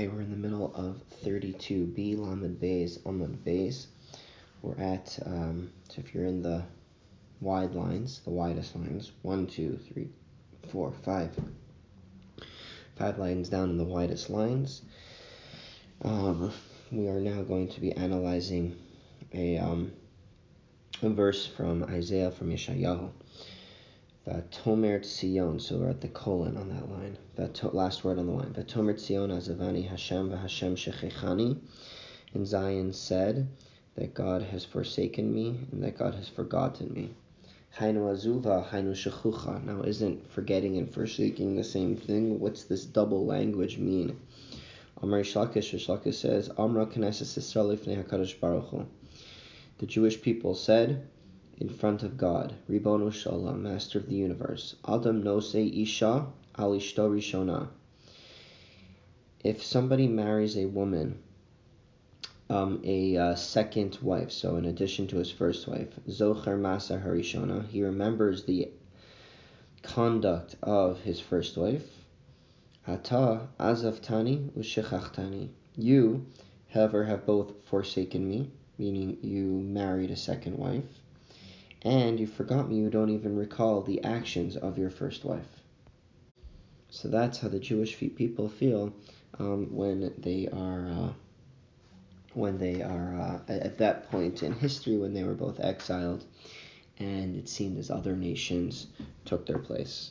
Okay, we're in the middle of 32b, Lamed Bays, Amud Bays. We're at, um, so if you're in the wide lines, the widest lines, one, two, three, four, five, five lines down in the widest lines. Um, we are now going to be analyzing a, um, a verse from Isaiah from Yeshayahu. Vatomer Tzion, so we're at the colon on that line. That last word on the line. Vatomer Tzion Azavani Hashem Hashem Shechechani. And Zion said that God has forsaken me and that God has forgotten me. Hainu Azuva, Hainu Shechucha. Now, isn't forgetting and forsaking the same thing? What's this double language mean? Amr Shlakish, Shlakish says, Amra Knesset HaKadosh Baruch. The Jewish people said, in front of God, Ribono Shalom, Master of the Universe. Adam Nose Isha Al Ishto Rishona. If somebody marries a woman, um, a uh, second wife, so in addition to his first wife, Zocher Masa Harishona, he remembers the conduct of his first wife. Ata Azaftani Ushechachtani. You, however, have both forsaken me, meaning you married a second wife and you forgot me, you don't even recall the actions of your first wife. So that's how the Jewish people feel um, when they are uh, when they are uh, at that point in history when they were both exiled, and it seemed as other nations took their place.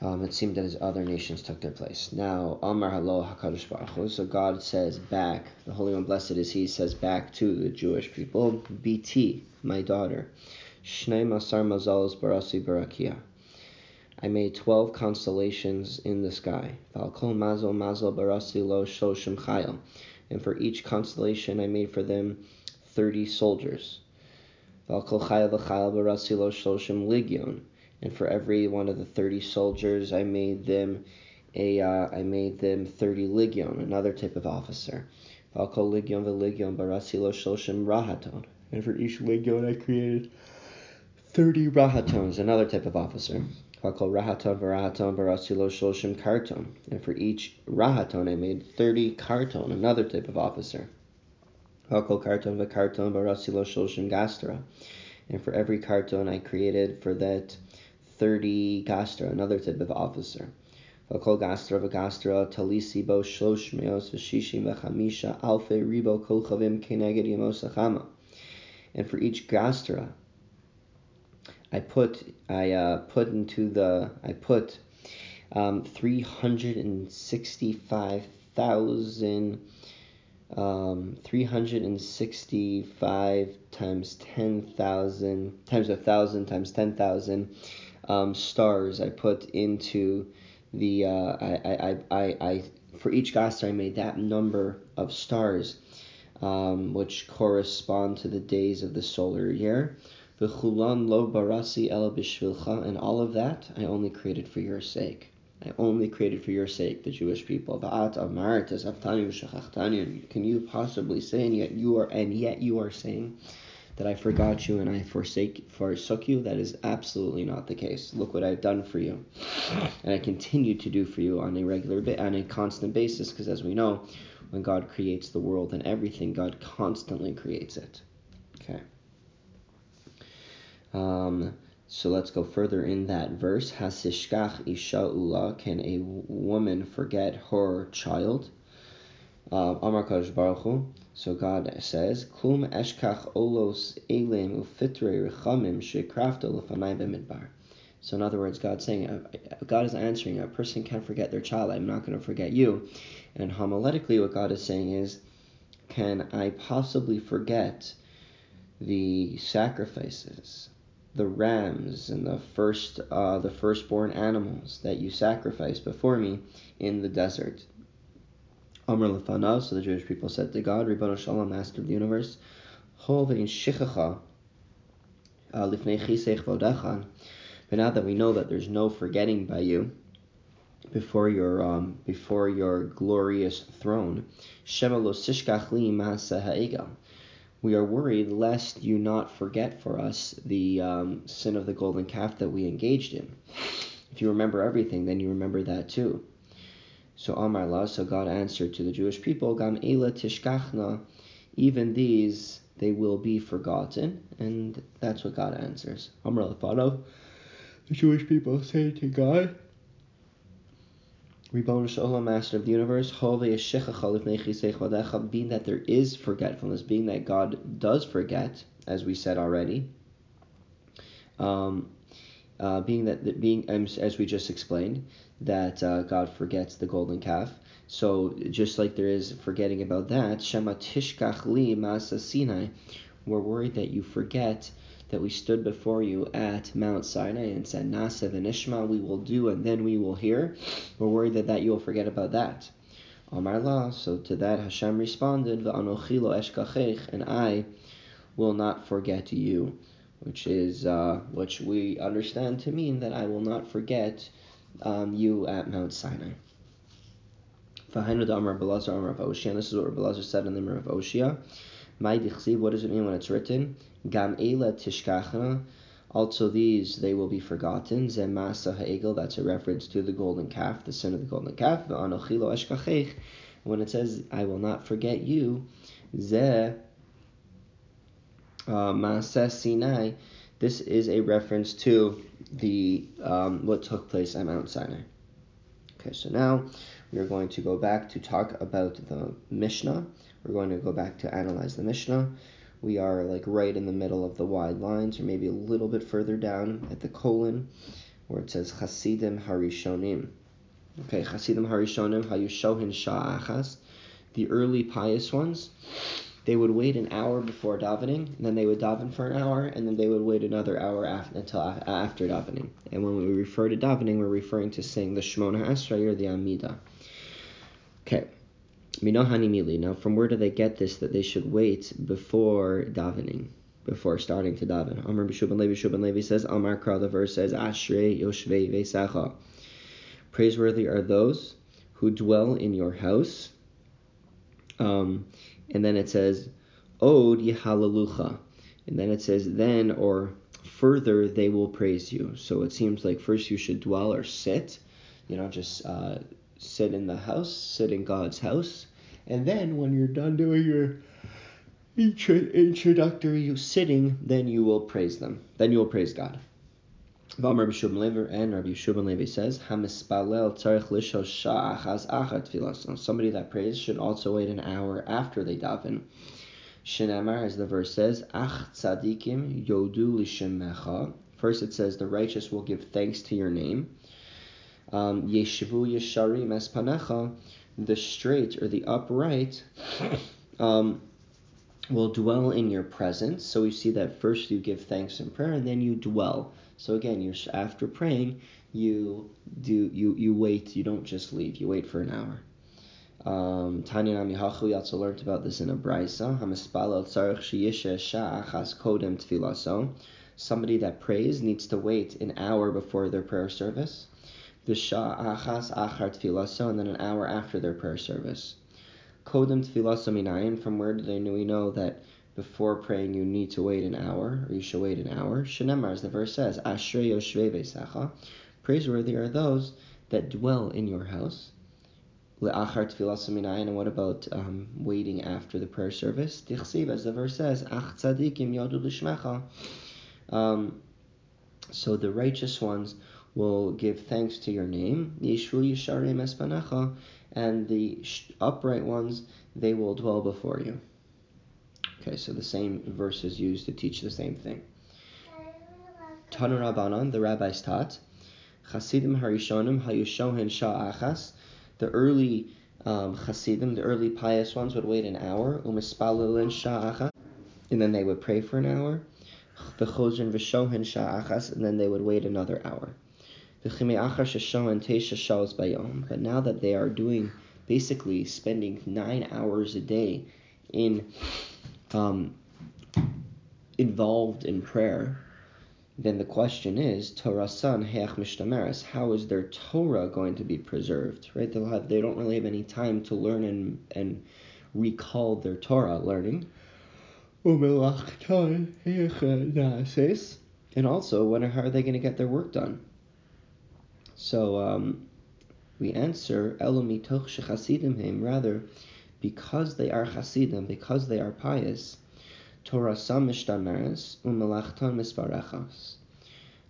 Um, it seemed that as other nations took their place. Now, Amar Halo Hakadosh Baruch Hu, so God says back, the Holy One Blessed is He, says back to the Jewish people, BT, my daughter, Shnei Masar Mazalos Barasi Barakia. I made twelve constellations in the sky. Valkol Mazel Mazel Barasi Lo Shoshim Chayil. And for each constellation I made for them thirty soldiers. Valkol Chayil V'Chayil Barasi Lo Shoshim Ligion and for every one of the 30 soldiers I made them a uh, I made them 30 legion, another type of officer. Valkol legion legion barasilo shoshim rahaton. And for each legion I created 30 rahatons, another type of officer. Valkol rahaton varahaton barasilo shoshim karton. And for each rahaton I made 30 karton, another type of officer. Barasilo gastra. And for every karton I created for that 30 gastra, another type of officer. Gastra talisi bo shlosh meos v'shishim v'chamisha alfe ribo keneged yemos achama. And for each gastra, I put I uh, put into the I put um, three hundred and sixty five thousand um, 365 times 10,000 times a thousand times 10,000 um, stars I put into the uh, I, I, I, I for each gastra I made that number of stars um, which correspond to the days of the solar year. Lo barasi and all of that I only created for your sake. I only created for your sake, the Jewish people. Can you possibly say, and yet you are, and yet you are saying that I forgot you and I forsake forsook you. That is absolutely not the case. Look what I've done for you, and I continue to do for you on a regular, bit on a constant basis. Because as we know, when God creates the world and everything, God constantly creates it. Okay. Um, so let's go further in that verse. Hasishkach isha ula. Can a woman forget her child? Amar Kadosh Baruch Hu. So God says, Klum eshkach olos elim ufitre rechamim shekrafta lefanai b'midbar. So in other words, God saying, uh, God is answering, a person can't forget their child. I'm not going to forget you. And homiletically, what God is saying is, can I possibly forget the sacrifices, the rams and the first, uh, the firstborn animals that you sacrificed before me in the desert? Amr Lefanav, so the Jewish people said to God, Ribbon Shalom, Master of the universe, Shichacha, uh, Lifnei Chisech. But now that we know that there's no forgetting by you before your um, before your glorious throne. We are worried lest you not forget for us the um, sin of the golden calf that we engaged in. If you remember everything, then you remember that too. So Amar La, so God answered to the Jewish people, Gam Ela Tishkachna, even these they will be forgotten, and that's what God answers. Amar La the Jewish people say to God, Ribbon Shalom, Master of the Universe, being that there is forgetfulness, being that God does forget, as we said already, um, uh, being that being as we just explained that uh, God forgets the golden calf. So just like there is forgetting about that, Shema tishkach li masa Sinai, we're worried that you forget that we stood before you at Mount Sinai and said Nasa v'nishma, we will do and then we will hear. We're worried that, that you'll forget about that. Amar la, so to that Hashem responded, V'anochi lo eshkachech, and I will not forget you which is uh, which we understand to mean that I will not forget um, you at Mount Sinai. This is what Rabbi said in the name of Oshia. My, What does it mean when it's written? Gam tishkachna. Also these they will be forgotten. Zemasa ha'egel. That's a reference to the golden calf, the sin of the golden calf. When it says, "I will not forget you," zeh uh, Sinai, this is a reference to the um, what took place at Mount Sinai. Okay, so now we are going to go back to talk about the Mishnah. We're going to go back to analyze the Mishnah. We are like right in the middle of the wide lines, or maybe a little bit further down at the colon, where it says Chasidim Harishonim. Okay, Chasidim Harishonim Hayushohin Sha'achas. The early pious ones they would wait an hour before davening, and then they would daven for an hour, and then they would wait another hour after, until after davening. And when we refer to davening, we're referring to saying the Shemona Esrei or the Amida. Okay. Minohani Mili. Now, from where do they get this that they should wait before davening, before starting to daven? Amar B'Shuban Levi, Shuban Levi says, Amar Kra, the verse says, Ashrei Yoshvei Vesacha. Praiseworthy are those who dwell in your house. Um, and then it says, Od Yehalalucha. And then it says, then or further they will praise you. So it seems like first you should dwell or sit, you know, just uh, sit in the house, sit in God's house. And then when you're done doing your introductory sitting, then you will praise them. Then you will praise God. And Rabbi Shubin Levi says, Hamispalel tzarich lishos sha'achas achat tfilas. Somebody that prays should also wait an hour after they daven. Shinamar, as the verse says, Ach tzadikim yodu lishemecha. First it says, the righteous will give thanks to your name. Um, Yeshivu yesharim espanecha. The straight or the upright um, will dwell in your presence. So we see that first you give thanks and prayer, and then you dwell. So again, you're after praying, you do you you wait. You don't just leave. You wait for an hour. Um, Tanya Namihachu, we also learned about this in a brisa. Somebody that prays needs to wait an hour before their prayer service. The achas achar tfilaso, and then an hour after their prayer service. Kodem tfilaso minayin. From where do they know we know that before praying you need to wait an hour, or you should wait an hour. Shenemar, as the verse says, Ashrei Yoshvei Praiseworthy are those that dwell in your house. Le'achar tfilas and what about um, waiting after the prayer service? Tichsiv, as the verse says, Ach tzadikim yodu l'shmecha. Um, so the righteous ones will give thanks to your name, Yeshua Yesharim Espanecha, and the upright ones, they will dwell before you. Okay, so the same verse is used to teach the same thing. Tanu the rabbis taught, Chasidim Harishonim Hayushohen Sha'achas, the early um, Chasidim, the early pious ones would wait an hour, Umispalilin Sha'achas, and then they would pray for an hour, V'chozin V'shohen Sha'achas, and then they would wait another hour. But now that they are doing, basically spending nine hours a day in um, involved in prayer, then the question is, mishtameres, how is their Torah going to be preserved? Right? They'll have they don't really have any time to learn and and recall their Torah learning. And also, when how are they going to get their work done? So um, We answer, Elomitoch shechasidim him, rather, because they are chasidim, because they are pious, Torah samishtameres umalachtan misparechas.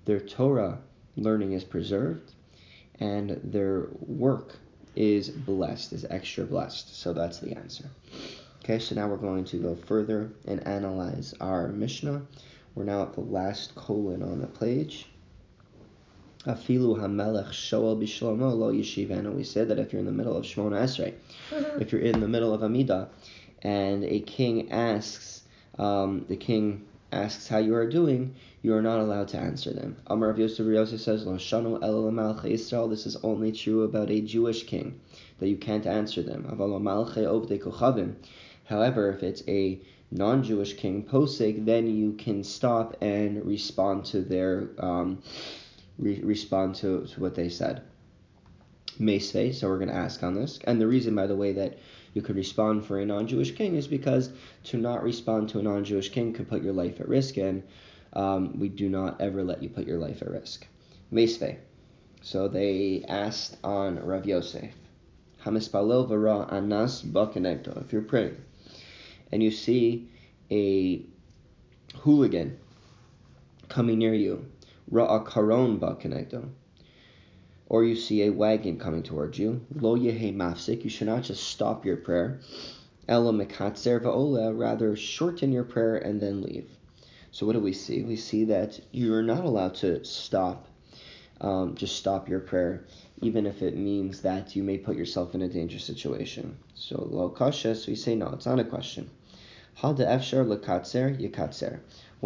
Their Torah learning is preserved, and their work is blessed, is extra blessed. So that's the answer. Okay, so now we're going to go further and analyze our Mishnah. We're now at the last colon on the page. Afilu hamelech shoel bishlomo lo yeshivenu. We said that if you're in the middle of Shmona Esrei, mm-hmm. if you're in the middle of Amida, and a king asks, um, the king asks how you are doing, you are not allowed to answer them. Amar Rav Yosef Yosef says, Lo shanu el Israel. This is only true about a Jewish king, that you can't answer them. However, if it's a non-Jewish king, posig, then you can stop and respond to their um, re- respond to, to what they said. Mesve, so we're going to ask on this. And the reason, by the way, that you could respond for a non Jewish king is because to not respond to a non Jewish king could put your life at risk, and um, we do not ever let you put your life at risk. Mesve. So they asked on Rav Yosef, Hamispalel vara anas bakanekto. If you're praying and you see a hooligan coming near you, ra'a karon bakanekto or you see a wagon coming towards you, lo yehe mafsik, you should not just stop your prayer. Ela mekatzer va'ola, rather shorten your prayer and then leave. So what do we see? We see that you are not allowed to stop, um, just stop your prayer, even if it means that you may put yourself in a dangerous situation. So lo kashas, we say no, it's not a question. When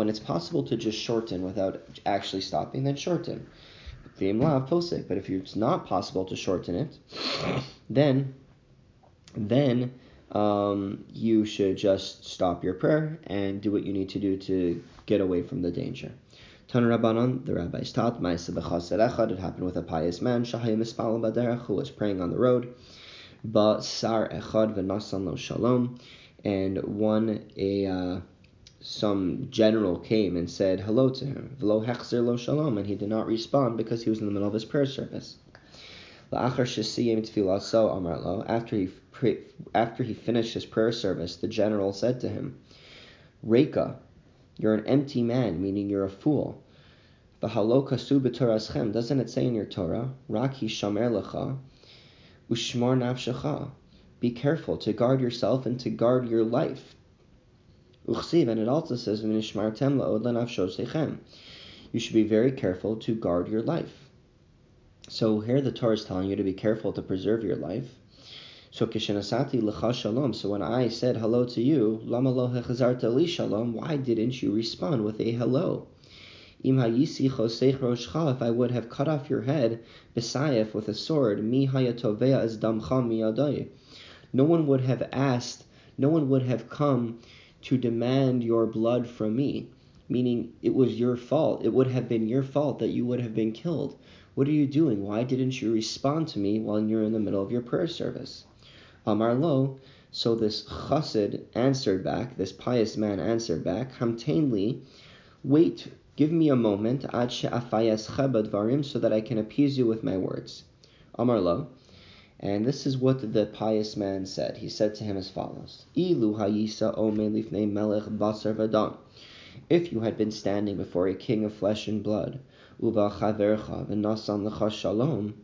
it's possible to just shorten without actually stopping, then shorten. But if it's not possible to shorten it, then then um, you should just stop your prayer and do what you need to do to get away from the danger. Tan Rabbanon, the rabbis taught, it happened with a pious man, who was praying on the road, but sar echad v'nasan lo shalom, and one a uh, some general came and said hello to him, v'lo hechzer lo shalom, and he did not respond because he was in the middle of his prayer service. After he after he finished his prayer service, the general said to him, "Reka, you're an empty man, meaning you're a fool. Doesn't it say in your Torah, Raki shamer lecha, ushmar nafshecha? Be careful to guard yourself and to guard your life. And it also says, You should be very careful to guard your life. So here the Torah is telling you to be careful to preserve your life. So shalom. So when I said hello to you, shalom. Why didn't you respond with a hello? Im. If I would have cut off your head, with a sword, mi hayatovea damcha miyadai. No one would have asked. No one would have come to demand your blood from me, meaning it was your fault. It would have been your fault that you would have been killed. What are you doing? Why didn't you respond to me while you're in the middle of your prayer service? Amar lo, so this chassid answered back, this pious man answered back, Hamtainli, wait, give me a moment, ad she'afayas varim, so that I can appease you with my words. Amar lo, and this is what the pious man said. He said to him as follows: Ilu hayisa lifnei melech basar vadam. If you had been standing before a king of flesh and blood, uva chavercha v'nasan lecha shalom,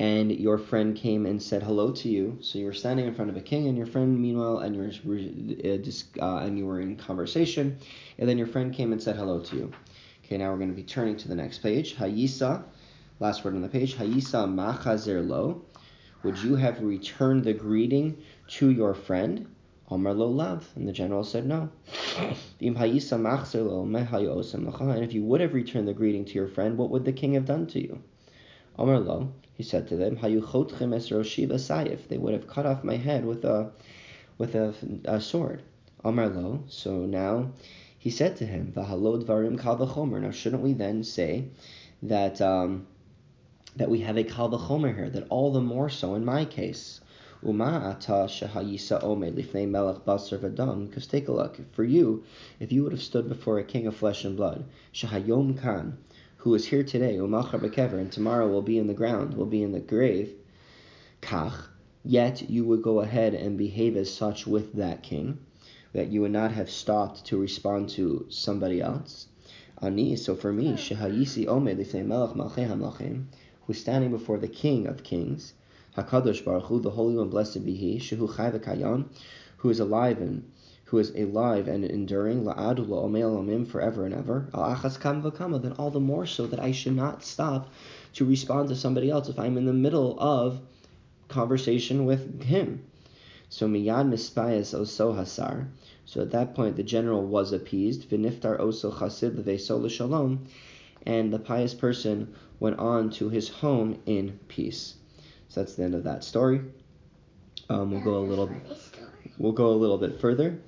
and your friend came and said hello to you. So you were standing in front of a king, and your friend, meanwhile, and you were uh, uh, and you were in conversation, and then your friend came and said hello to you. Okay, now we're going to be turning to the next page. Hayisa Last word on the page. Hayisa machazer lo. Would you have returned the greeting to your friend? Amar lo lav. And the general said no. And if you would have returned the greeting to your friend, what would the king have done to you? Amar lo. He said to them. They would have cut off my head with a with a, a sword. Amar lo. So now he said to him, Now shouldn't we then say that um, that we have a kal v'chomer here, that all the more so in my case. Ata lifnei. Because take a look, for you, if you would have stood before a king of flesh and blood, shehayom kan, who is here today, and tomorrow will be in the ground, will be in the grave, kach, yet you would go ahead and behave as such with that king, that you would not have stopped to respond to somebody else. Ani, so for me, shehayisi omed malchei who's standing before the King of Kings, Hakadosh Baruch Hu, the Holy One, blessed be He, Shehu Chai v'Kayam, who is alive and who is alive and enduring, la'adu la'omel amim, forever and ever, al achas kam v'kama, then all the more so that I should not stop to respond to somebody else if I'm in the middle of conversation with him. So miyad mispayas oso hasar. So at that point, the general was appeased. V'niftar oso chasid l'veso shalom, and the pious person went on to his home in peace. So that's the end of that story. Um, we'll go a little. We'll go a little bit further.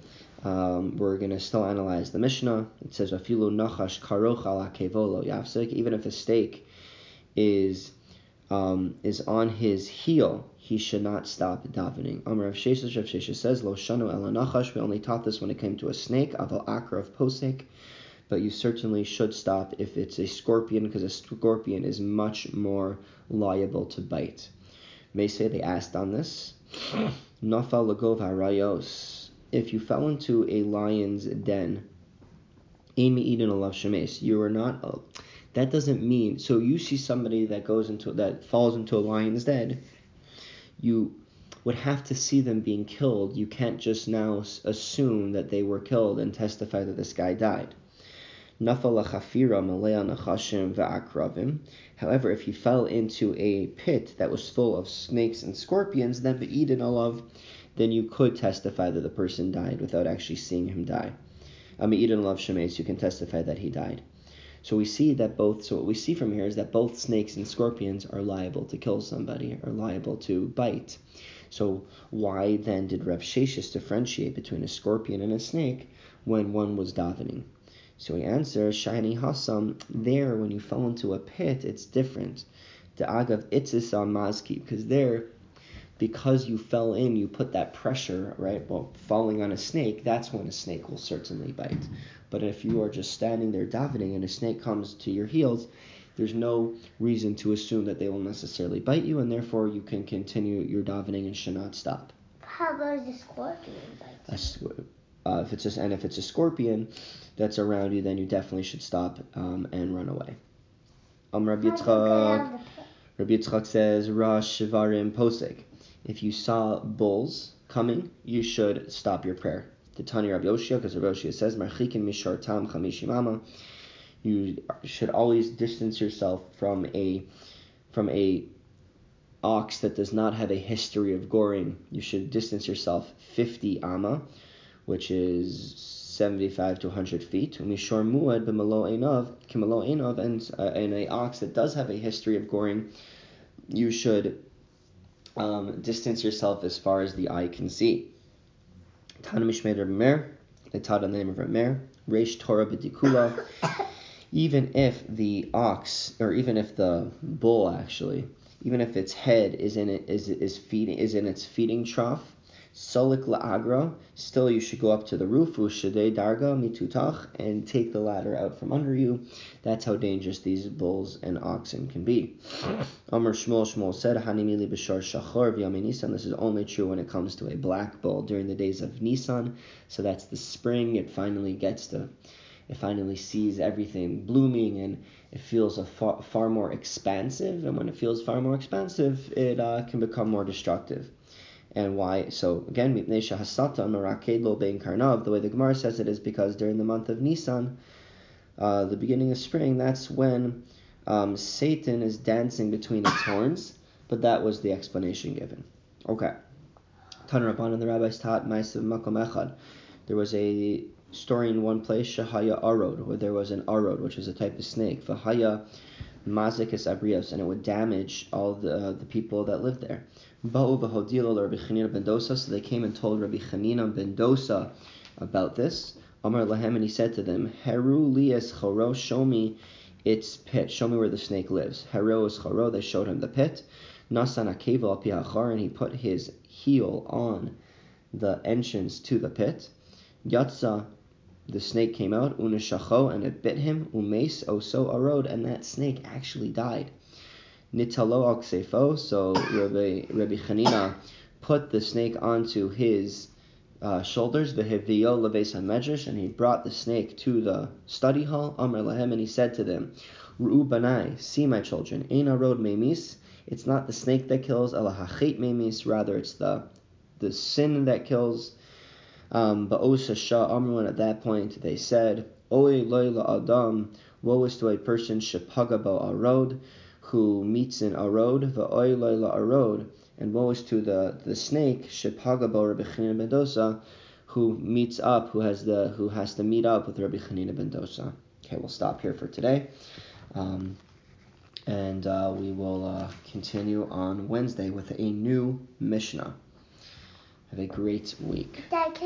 Um, we're going to still analyze the Mishnah. It says, "Afilu nachash karoch ala kevolo yafsik." Even if a stake is um, is on his heel, he should not stop davening. Amar Rav Sheshes, Rav Sheshes says, "Lo shanu ela nachash." We only taught this when it came to a snake. Aval akra of posek. But you certainly should stop if it's a scorpion, because a scorpion is much more liable to bite. May say they asked on this. If you fell into a lion's den, Amy Eden alav shemes, you are not. Uh, that doesn't mean so. You see somebody that goes into that falls into a lion's den, you would have to see them being killed. You can't just now assume that they were killed and testify that this guy died. However, if he fell into a pit that was full of snakes and scorpions, then be'idin alav then you could testify that the person died without actually seeing him die. Um, Ami'idin love Shemes, you can testify that he died. So we see that both. So what we see from here is that both snakes and scorpions are liable to kill somebody, are liable to bite. So why then did Rav Sheshes differentiate between a scorpion and a snake when one was davening? So he answers, Shiny Hassam, there when you fell into a pit, it's different. The agav itzisam mazki, because there because you fell in, you put that pressure, right? Well, falling on a snake, that's when a snake will certainly bite. But if you are just standing there davening and a snake comes to your heels, there's no reason to assume that they will necessarily bite you, and therefore you can continue your davening and should not stop. How about the scorpion bites uh, if it's a, and if it's a scorpion that's around you, then you definitely should stop um, and run away. Um, Rabbi Yitzchak, Rabbi Yitzchak says, Rosh Shivarim Posek if you saw bulls coming, you should stop your prayer. The Tani Rabbi Yoshia, because Rabbi Yoshia says, Marchikin mishar tam chamishimama. You should always distance yourself from a from a ox that does not have a history of goring. You should distance yourself 50 amma, which is 75 to 100 feet. And uh, and a ox that does have a history of goring, you should um, distance yourself as far as the eye can see. They taught on the name of Meir, Reish Torah B'dikula. Even if the ox, or even if the bull actually, even if its head is in it is is feeding is in its feeding trough, Solik la'agra, still you should go up to the roof, ushadei darga mitutach, and take the ladder out from under you. That's how dangerous these bulls and oxen can be. Amr Shmuel Shmuel said, Hanimili b'shar shachor Nisan. This is only true when it comes to a black bull during the days of Nisan. So that's the spring. It finally gets to, it finally sees everything blooming and it feels a far, far more expansive. And when it feels far more expansive, it uh, can become more destructive and why. So again, hasata lo bein karnav. The way the Gemara says it is because during the month of Nisan, uh, the beginning of spring, that's when um, Satan is dancing between its horns. But that was the explanation given. Okay. Tan Rabban and the rabbis taught Ma'asav Makom Echad. There was a story in one place, Shahaya Arod, where there was an Arod, which was a type of snake. Vahaya Mazikas Abrios, and it would damage all the, uh, the people that lived there. So they came and told Rabbi Chanina ben Dosa about this. Amar lahem, and he said to them, Heru lias choro, show me its pit. Show me where the snake lives. Heru is choro. They showed him the pit. Nasan akevo al and he put his heel on the entrance to the pit. Yatsa the snake came out, unishacho, and it bit him, umes oso oh, arod, and that snake actually died. Nitalo al ksefo, so Rabbi, Rabbi Chanina put the snake onto his uh, shoulders, v'hevio leves hamedrash, and he brought the snake to the study hall, Amr lahem, and he said to them, Ru'u banai, see my children, ein arod memis, it's not the snake that kills, elahachet memis, rather it's the the sin that kills. Um, but Shah Amru, at that point. They said, Oy loyla adam, woe is to a person shepagabo arod, who meets in arod, va'oy loyla arod, and woe is to the, the snake shepagabo Rabbi Chanina ben Dosa, who meets up, who has the who has to meet up with Rabbi Chanina ben Dosa. Okay, we'll stop here for today. Um, and uh, we will uh, continue on Wednesday with a new Mishnah. Have a great week.